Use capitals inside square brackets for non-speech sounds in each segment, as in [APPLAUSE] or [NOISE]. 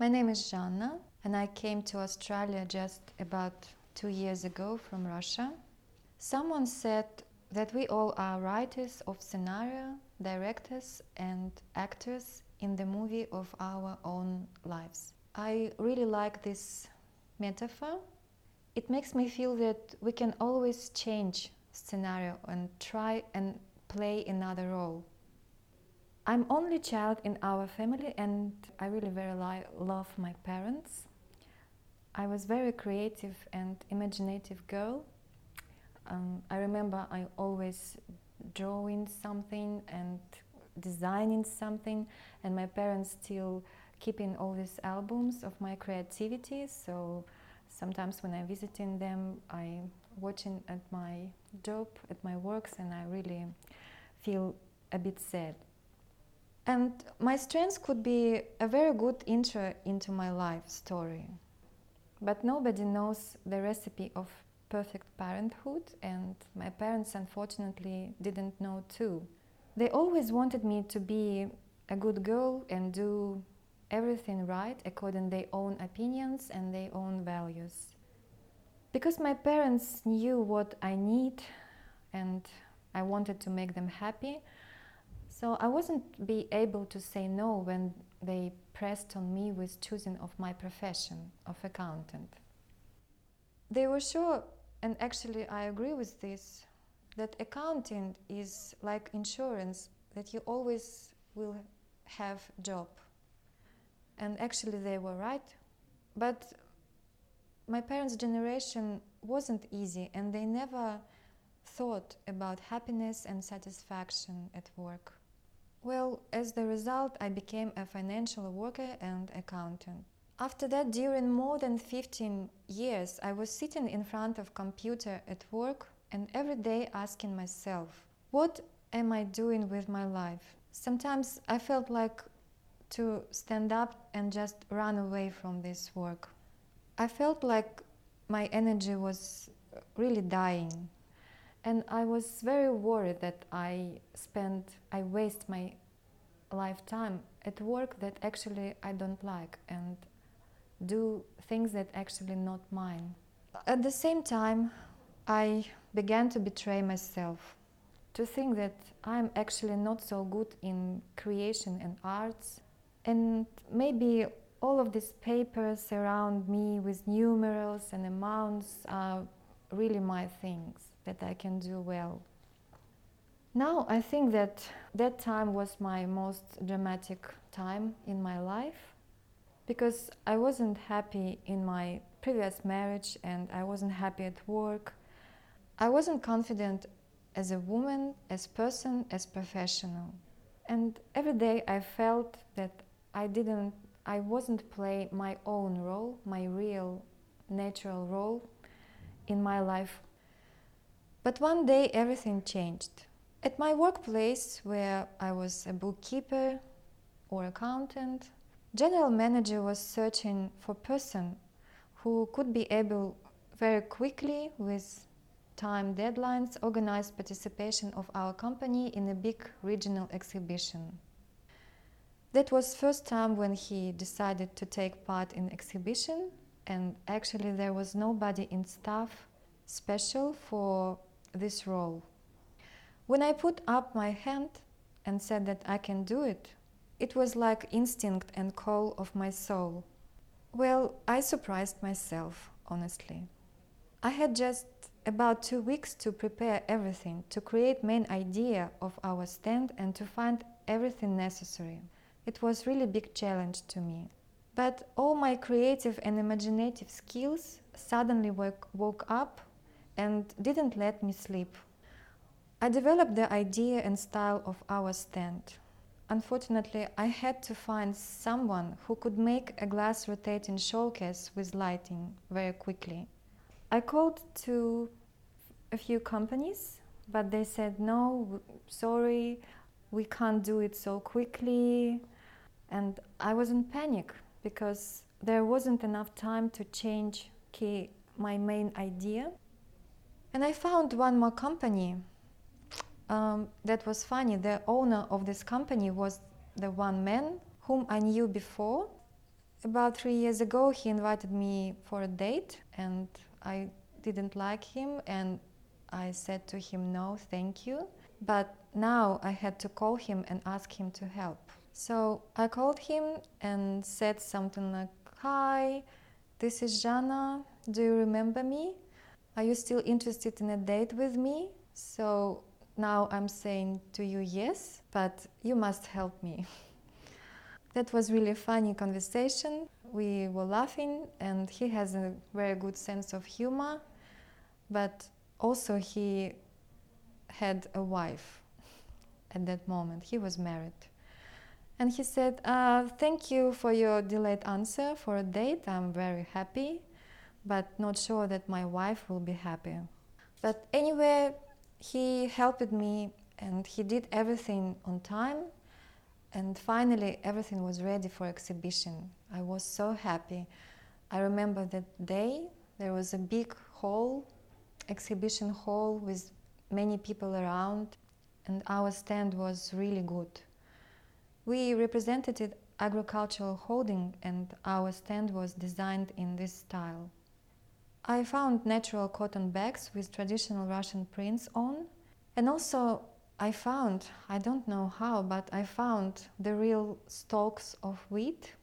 My name is Zhanna, and I came to Australia just about two years ago from Russia. Someone said that we all are writers of scenario, directors, and actors in the movie of our own lives. I really like this metaphor. It makes me feel that we can always change scenario and try and play another role. I'm only child in our family and I really very li- love my parents. I was very creative and imaginative girl. Um, I remember I always drawing something and designing something and my parents still keeping all these albums of my creativity so sometimes when i'm visiting them i watching at my job at my works and i really feel a bit sad and my strengths could be a very good intro into my life story but nobody knows the recipe of perfect parenthood and my parents unfortunately didn't know too they always wanted me to be a good girl and do everything right according to their own opinions and their own values. Because my parents knew what I need and I wanted to make them happy, so I wasn't be able to say no when they pressed on me with choosing of my profession of accountant. They were sure, and actually I agree with this, that accounting is like insurance that you always will have job and actually they were right but my parents generation wasn't easy and they never thought about happiness and satisfaction at work well as the result i became a financial worker and accountant after that during more than 15 years i was sitting in front of computer at work and every day asking myself, what am I doing with my life? Sometimes I felt like to stand up and just run away from this work. I felt like my energy was really dying. And I was very worried that I spend, I waste my lifetime at work that actually I don't like and do things that actually not mine. At the same time, I began to betray myself, to think that I'm actually not so good in creation and arts, and maybe all of these papers around me with numerals and amounts are really my things that I can do well. Now I think that that time was my most dramatic time in my life because I wasn't happy in my previous marriage and I wasn't happy at work I wasn't confident as a woman, as person, as professional. And every day I felt that I didn't I wasn't play my own role, my real natural role in my life. But one day everything changed. At my workplace where I was a bookkeeper or accountant, general manager was searching for person who could be able very quickly with time deadlines organized participation of our company in a big regional exhibition. That was first time when he decided to take part in exhibition and actually there was nobody in staff special for this role. When I put up my hand and said that I can do it, it was like instinct and call of my soul. Well, I surprised myself, honestly. I had just about two weeks to prepare everything, to create main idea of our stand and to find everything necessary. It was really big challenge to me. But all my creative and imaginative skills suddenly woke, woke up and didn't let me sleep. I developed the idea and style of our stand. Unfortunately, I had to find someone who could make a glass rotating showcase with lighting very quickly. I called to a few companies, but they said, no, sorry, we can't do it so quickly. And I was in panic because there wasn't enough time to change key, my main idea. And I found one more company um, that was funny. The owner of this company was the one man whom I knew before. about three years ago, he invited me for a date, and I didn't like him, and I said to him, No, thank you. But now I had to call him and ask him to help. So I called him and said something like, Hi, this is Zhanna. Do you remember me? Are you still interested in a date with me? So now I'm saying to you yes, but you must help me. [LAUGHS] that was really a funny conversation. We were laughing, and he has a very good sense of humor, but also he had a wife [LAUGHS] at that moment. He was married. And he said, uh, Thank you for your delayed answer for a date. I'm very happy, but not sure that my wife will be happy. But anyway, he helped me and he did everything on time. And finally, everything was ready for exhibition. I was so happy. I remember that day there was a big hall, exhibition hall with many people around, and our stand was really good. We represented agricultural holding, and our stand was designed in this style. I found natural cotton bags with traditional Russian prints on, and also I found, I don't know how, but I found the real stalks of wheat.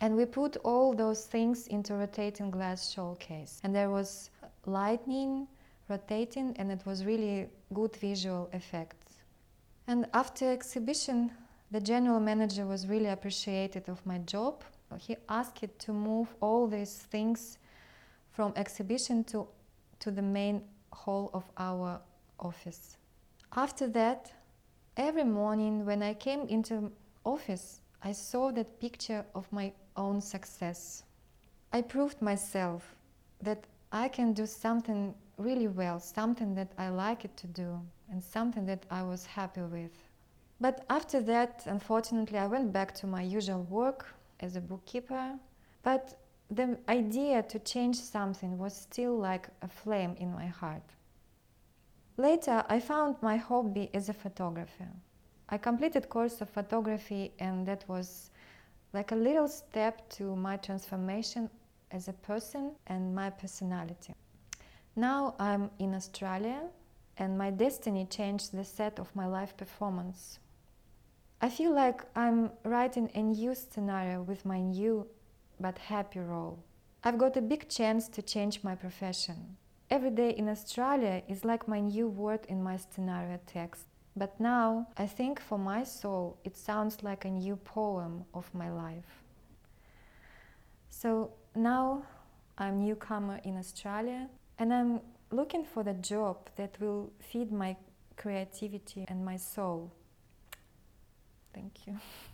And we put all those things into rotating glass showcase. And there was lightning rotating, and it was really good visual effects. And after exhibition, the general manager was really appreciated of my job. He asked to move all these things from exhibition to, to the main hall of our office. After that, every morning when I came into office, I saw that picture of my own success. I proved myself that I can do something really well, something that I like it to do, and something that I was happy with. But after that, unfortunately, I went back to my usual work as a bookkeeper. But the idea to change something was still like a flame in my heart. Later, I found my hobby as a photographer. I completed course of photography and that was like a little step to my transformation as a person and my personality. Now I'm in Australia and my destiny changed the set of my life performance. I feel like I'm writing a new scenario with my new but happy role. I've got a big chance to change my profession. Every day in Australia is like my new word in my scenario text. But now I think for my soul it sounds like a new poem of my life. So now I'm newcomer in Australia and I'm looking for the job that will feed my creativity and my soul. Thank you. [LAUGHS]